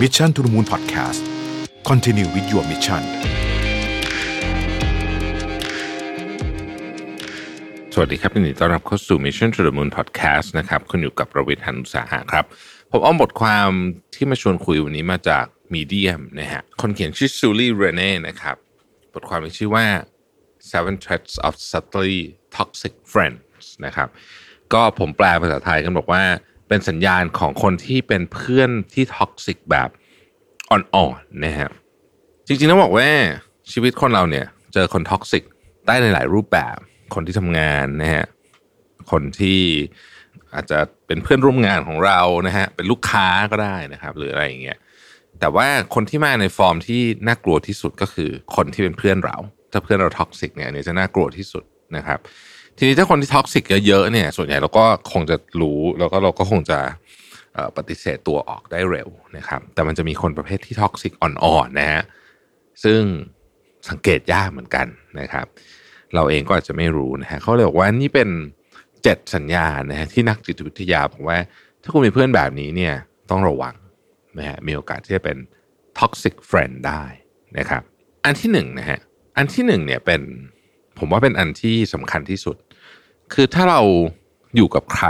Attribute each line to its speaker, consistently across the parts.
Speaker 1: Mission to the Moon Podcast Continue with your mission
Speaker 2: สวัสดีครับยินดีต้อนรับเข้าสู่ Mission to the Moon Podcast นะครับคุณอยู่กับประวิทย์หันุสาหะครับ ผมเอาบทความที่มาชวนคุยวันนี้มาจากมีเดียมนะฮะคนเขียนชื่อซูลี่เรเน่นะครับ บทความมีชื่อว่า Seven Traits of Subtly Toxic Friends นะครับ ก็ผมแปลภาษาไทยกันบอกว่า เป็นสัญญาณของคนที่เป็นเพื่อนที่ toxic แบบอ่อนๆนะฮะจริงๆต้องบอกว่าชีวิตคนเราเนี่ย เจอคน toxic ได้ในหลายรูปแบบ คนที่ทำงานนะฮะคนที่อาจจะเป็นเพื่อนร่วมงานของเรานะฮะเป็นลูกค้าก็ได้นะครับ หรืออะไรอย่างเงี้ยแต่ว่าคนที่มาในฟอร์มที่น่ากลัวที่สุดก็คือคนที่เป็นเพื่อนเรา ถ้าเพื่อนเรา toxic เนี่ยอันนี้จะน่ากลัวที่สุดนะครับ ทีนี้ถ้าคนที่ toxic เยอะๆเนี่ย ส่วนใหญ่เราก็คงจะรู้แล้วก็เราก็คงจะปฏิเสธตัวออกได้เร็วนะครับ แต่มันจะมีคนประเภทที่ toxic อ่อนๆนะฮะซึ่งสังเกตยากเหมือนกันนะครับ เราเองก็อาจจะไม่รู้นะฮะเขาเลยบอกว่านี่เป็นเจ็ดสัญญาณนะฮะที่นักจิตวิทยาบอกว่า ถ้าคุณมีเพื่อนแบบนี้เนี่ยต้องระวังนะฮะมีโอกาสที่จะเป็น toxic friend ได้นะครับ อันที่หนึ่งนะฮะอันที่หนึ่งเนี่ยเป็น ผมว่าเป็นอันที่สำคัญที่สุด คือถ้าเราอยู่กับใคร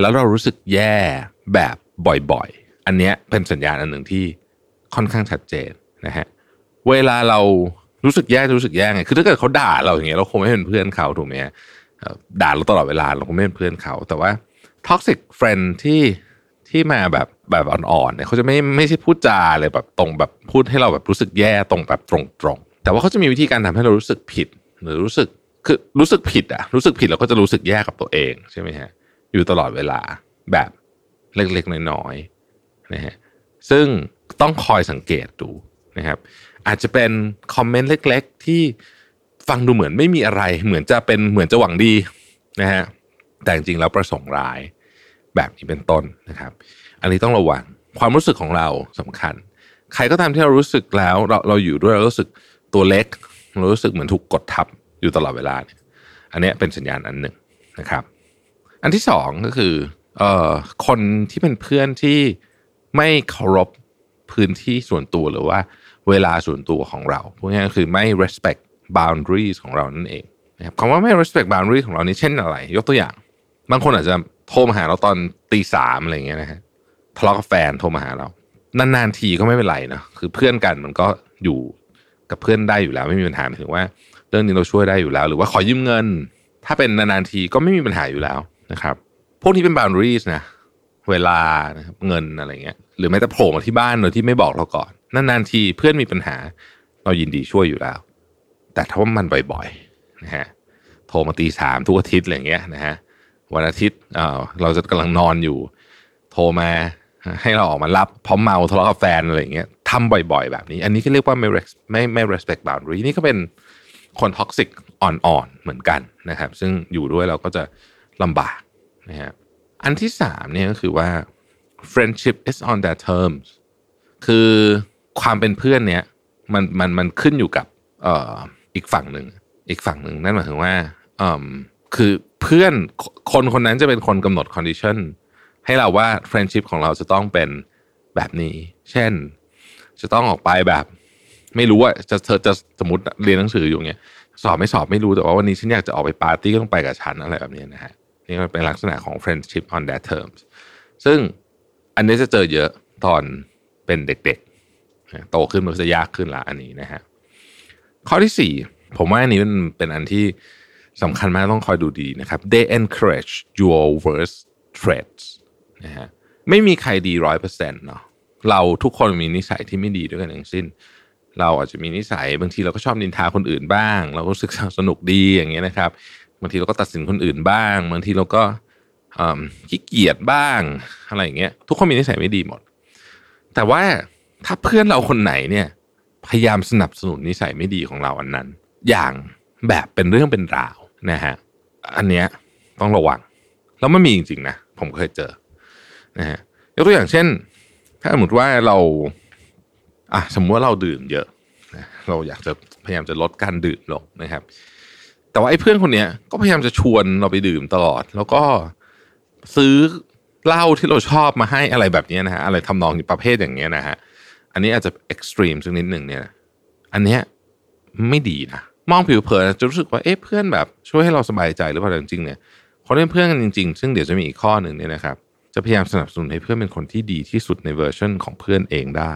Speaker 2: แล้วเรารู้สึกแย่แบบบ่อยๆ อันเนี้ยเป็นสัญญาณอันหนึ่งที่ค่อนข้างชัดเจนนะฮะเวลาเรารู้สึกแย่รู้สึกแย่ไงคือถ้าเกิดเขาด่าเราอย่างเงี้ยเราคงไม่เป็นเพื่อนเขาถูกไหมด่าเราตลอดเวลาเราคงไม่เป็นเพื่อนเขา แต่ว่า toxic friend ที่ที่มาแบบแบบอ่อนๆเนี่ยเขาจะไม่ไม่ใช่พูดจาเลยแบบตรงแบบพูดให้เราแบบรู้สึกแย่ตรงแบบตรงๆแต่ว่าเขาจะมีวิธีการทำให้เรารู้สึกผิด หรือรู้สึกคือรู้สึกผิดอะรู้สึกผิดเราก็จะรู้สึกแย่กับตัวเองใช่ไหมฮะอยู่ตลอดเวลาแบบเล็กๆน้อยๆนะฮะซึ่งต้องคอยสังเกตดูนะครับ อาจจะเป็นคอมเมนต์เล็ก ๆ ที่ฟังดูเหมือนไม่มีอะไร เหมือนจะเป็นเหมือนจะหวังดีนะฮะแต่จริงๆแล้วประสงค์ร้ายแบบนี้เป็นต้นนะครับ อันนี้ต้องระวังความรู้สึกของเราสำคัญ ใครก็ตามที่เรารู้สึกแล้วเราเราอยู่ด้วยเรารู้สึกตัวเล็ก รู้สึกเหมือนถูกกดทับอยู่ตลอดเวลาเนี่ยอันเนี้ยเป็นสัญญาณอันหนึ่งนะครับ อันที่สองก็คือเอ่อคนที่เป็นเพื่อนที่ไม่เคารพพื้นที่ส่วนตัวหรือว่าเวลาส่วนตัวของเราพูดง่ายๆก็คือไม่ respect boundaries ของเรานั่นเองนะครับคำว่าไม่ respect boundaries ของเรานี่เช่นอะไร ยกตัวอย่าง บางคนอาจจะโทรมาหาเราตอนตีสามอะไรเงี้ยนะฮะทะเลาะกับแฟนโทรมาหาเรา นานๆทีก็ไม่เป็นไรนะคือเพื่อนกันมันก็อยู่ กับเพื่อนได้อยู่แล้ว ไม่มีปัญหาถึงว่า เรื่องนี้เราช่วยได้อยู่แล้ว หรือว่าขอยืมเงิน ถ้าเป็นนานๆทีก็ไม่มีปัญหาอยู่แล้วนะครับ พวกนี้เป็น boundaries นะเวลาเงินอะไรเงี้ย หรือแม้แต่โผล่มาที่บ้านโดยที่ไม่บอกเราก่อนนานๆทีเพื่อนมีปัญหา เรายินดีช่วยอยู่แล้ว แต่ถ้าว่ามันบ่อยๆนะฮะโทรมาตีสามทุกอาทิตย์อะไรเงี้ยนะฮะวันอาทิตย์เราจะกำลังนอนอยู่ โทรมาให้เราออกมารับเพราะเมาทะเลาะกับแฟนอะไรเงี้ย ทำบ่อยๆ แบบนี้ อันนี้ก็เรียกว่าไม่ res- ไม่ไม่ respect boundary นี่ก็เป็นคนท็อกซิกอ่อนๆ เหมือนกันนะครับ ซึ่งอยู่ด้วยเราก็จะลำบากนะฮะอันที่สามเนี่ยก็คือว่า friendship is on their terms คือความเป็นเพื่อนเนี่ยมันมันมันขึ้นอยู่กับเอ่ออีกฝั่งหนึ่งอีกฝั่งหนึ่งนั่นหมายถึงว่าเอ่อคือเพื่อนคนคนนั้นจะเป็นคนกำหนด condition ให้เราว่า friendship ของเราจะต้องเป็นแบบนี้ เช่น จะต้องออกไปแบบ ไม่รู้ว่าจะเธอจะสมมติเรียนหนังสืออยู่เงี้ยสอบไม่สอบไม่รู้แต่ว่าวันนี้ฉันอยากจะออกไปปาร์ตี้ก็ต้องไปกับฉันอะไรแบบนี้นะฮะนี่ก็เป็นลักษณะของ friendship on that terms ซึ่งอันนี้จะเจอเยอะตอนเป็นเด็กๆ โตขึ้นมันจะยากขึ้นละอันนี้นะฮะข้อที่สี่ผมว่าอันนี้มันเป็นอันที่สำคัญมากต้องคอยดูดีนะครับ they encourage your worst traits นะฮะไม่มีใครดีร้อยเปอร์เซ็นต์เนาะ เราทุกคนมีนิสัยที่ไม่ดีด้วยกันทั้งสิ้น เราอาจจะมีนิสัยบางทีเราก็ชอบนินทาคนอื่นบ้าง เราก็รู้สึกสนุกดีอย่างเงี้ยนะครับบางทีเราก็ตัดสินคนอื่นบ้างบางทีเราก็ขี้เกียจบ้างอะไรอย่างเงี้ย ทุกคนมีนิสัยไม่ดีหมด แต่ว่าถ้าเพื่อนเราคนไหนเนี่ย พยายามสนับสนุนนิสัยไม่ดีของเราอันนั้น อย่างแบบเป็นเรื่องเป็นราวนะฮะอันเนี้ยต้องระวังแล้วมันมีจริงๆนะผมเคยเจอนะฮะยกตัวอย่างเช่น ถ้าสมมติว่าเราอะสมมติว่าเราดื่มเยอะเราอยากจะพยายามจะลดการดื่มลงนะครับ แต่ว่าไอ้เพื่อนคนเนี้ยก็พยายามจะชวนเราไปดื่มตลอด แล้วก็ซื้อเหล้าที่เราชอบมาให้อะไรแบบนี้นะฮะอะไรทำนองประเภทอย่างเงี้ยนะฮะอันนี้อาจจะเอ็กซ์ตรีมสักนิดหนึ่งเนี่ยอันเนี้ยไม่ดีนะมองผิวเผินจะรู้สึกว่าเอ๊ะเพื่อนแบบช่วยให้เราสบายใจหรือเปล่าจริงๆเนี่ยคนเป็นเพื่อนกันจริง ๆ ซึ่งเดี๋ยวจะมีอีกข้อหนึ่งเนี่ยนะครับ จะพยายามสนับสนุนให้เพื่อนเป็นคนที่ดีที่สุดในเวอร์ชันของเพื่อนเองได้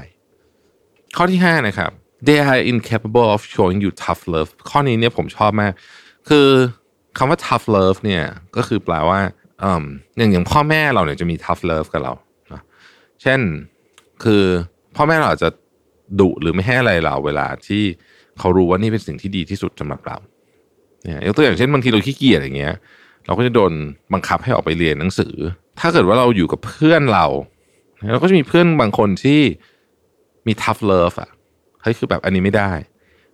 Speaker 2: ข้อที่ 5 นะครับ they are incapable of showing you tough love ข้อนี้เนี่ยผมชอบมาก คือคำว่า tough love เนี่ยก็คือแปลว่าออย่างอย่างพ่อแม่เราเนี่ยจะมี tough love กับเรานะเช่นคือพ่อแม่เราอาจจะดุหรือไม่ให้อะไรเราเวลาที่เขารู้ว่านี่เป็นสิ่งที่ดีที่สุดสำหรับเราเนี่ยยกตัวอย่างเช่นบางทีเราขี้เกียจอย่างเงี้ย เราก็จะโดนบังคับให้ออกไปเรียนหนังสือ ถ้าเกิดว่าเราอยู่กับเพื่อนเราเราก็จะมีเพื่อนบางคนที่มี tough love อะเฮ้ยคือแบบอันนี้ไม่ได้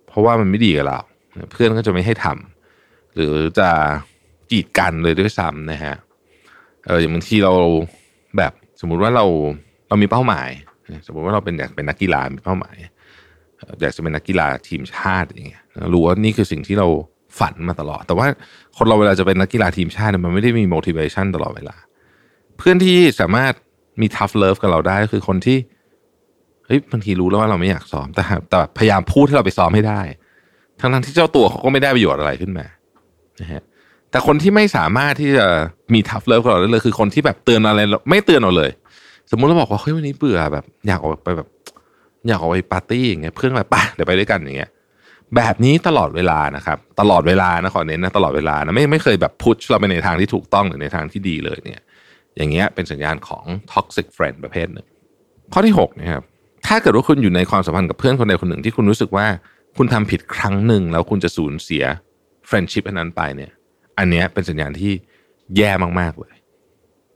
Speaker 2: เพราะว่ามันไม่ดีกับเรา เพื่อนก็จะไม่ให้ทำหรือจะกีดกันเลยด้วยซ้ำนะฮะเอออย่างบางทีเราแบบสมมุติว่าเราเรามีเป้าหมาย สมมติว่าเราเป็นอยากเป็นนักกีฬามีเป้าหมายอยากจะเป็นนักกีฬาทีมชาติอย่างเงี้ยรู้ว่านี่คือสิ่งที่เราฝันมาตลอด แต่ว่าคนเราเวลาจะเป็นนักกีฬาทีมชาติมันไม่ได้มี motivation ตลอดเวลา เพื่อนที่สามารถมี tough love กับเราได้ก็คือคนที่เฮ้ยบางทีรู้แล้วว่าเราไม่อยากซ้อมแต่แต่พยายามพูดให้เราไปซ้อมให้ได้ ทั้งทั้งที่เจ้าตัวเขาก็ไม่ได้ประโยชน์อะไรขึ้นมานะฮะแต่คนที่ไม่สามารถที่จะมี tough love กับเราได้เลย คือคนที่แบบเตือนอะไรไม่เตือนเราเลย สมมุติเราบอกว่าเฮ้ยวันนี้เบื่อแบบ อยากออกไปแบบ อยากออกไปปาร์ตี้อย่างเงี้ยเพื่อนแบบไปเดี๋ยวไปด้วยกันอย่างเงี้ยแบบนี้ตลอดเวลานะครับ ตลอดเวลานะขอเน้นนะตลอดเวลานะไม่ไม่เคยแบบพุชเราไปในทางที่ถูกต้องหรือในทางที่ดีเลยเนี่ย อย่างเงี้ยเป็นสัญญาณของ toxic friend ประเภทหนึ่ง ข้อที่6นะครับถ้าเกิดว่าคุณอยู่ในความสัมพันธ์กับเพื่อนคนใดคนหนึ่งที่คุณรู้สึกว่าคุณทำผิดครั้งหนึ่งแล้วคุณจะสูญเสีย friendship อันนั้นไปเนี่ยอันเนี้ยเป็นสัญญาณที่แย่มากๆเลย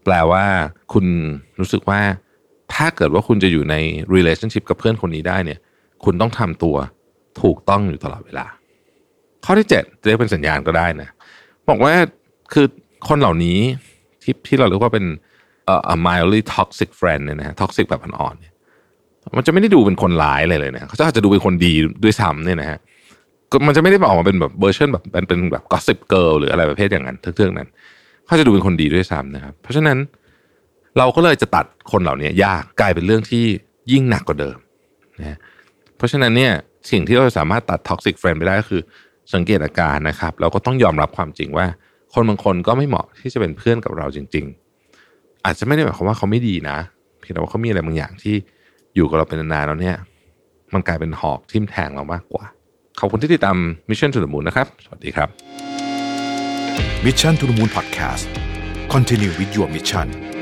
Speaker 2: แปลว่าคุณรู้สึกว่าถ้าเกิดว่าคุณจะอยู่ใน relationship กับเพื่อนคนนี้ได้เนี่ย คุณต้องทำตัวถูกต้องอยู่ตลอดเวลา ข้อที่เจ็ดจะเรียกเป็นสัญญาณก็ได้นะ บอกว่าคือคนเหล่านี้ ที่ที่เราเรียกว่าเป็นเอ่อ a mildly toxic friend เนี่ยนะฮะ toxic แบบอ่อนๆเนี่ยมันจะไม่ได้ดูเป็นคนร้ายเลยเลยนะเขาจะอาจจะดูเป็นคนดีด้วยซ้ำเนี่ยนะฮะมันจะไม่ได้ออกมาเป็นแบบเวอร์ชันแบบเป็นเป็นแบบ gossip girl หรืออะไรประเภทอย่างนั้นเรื่องนั้นเขาจะดูเป็นคนดีด้วยซ้ำนะครับ เพราะฉะนั้นเราก็เลยจะตัดคนเหล่านี้ยากกลายเป็นเรื่องที่ยิ่งหนักกว่าเดิมนะเพราะฉะนั้นเนี่ยสิ่งที่เราสามารถตัด toxic friend ไปได้ก็คือสังเกตอาการนะครับ เราก็ต้องยอมรับความจริงว่า คนบางคนก็ไม่เหมาะที่จะเป็นเพื่อนกับเราจริง ๆ อาจจะไม่ได้หมายความว่าเขาไม่ดีนะเพียงแต่ว่าเขามีอะไรบางอย่างที่อยู่กับเราเป็นนานๆแล้วเนี่ย มันกลายเป็นหอกทิ่มแทงเรามากกว่าขอบคุณที่ติดตาม Mission to the Moon นะครับ สวัสดีครับ
Speaker 1: Mission to the Moon Podcast Continue with your mission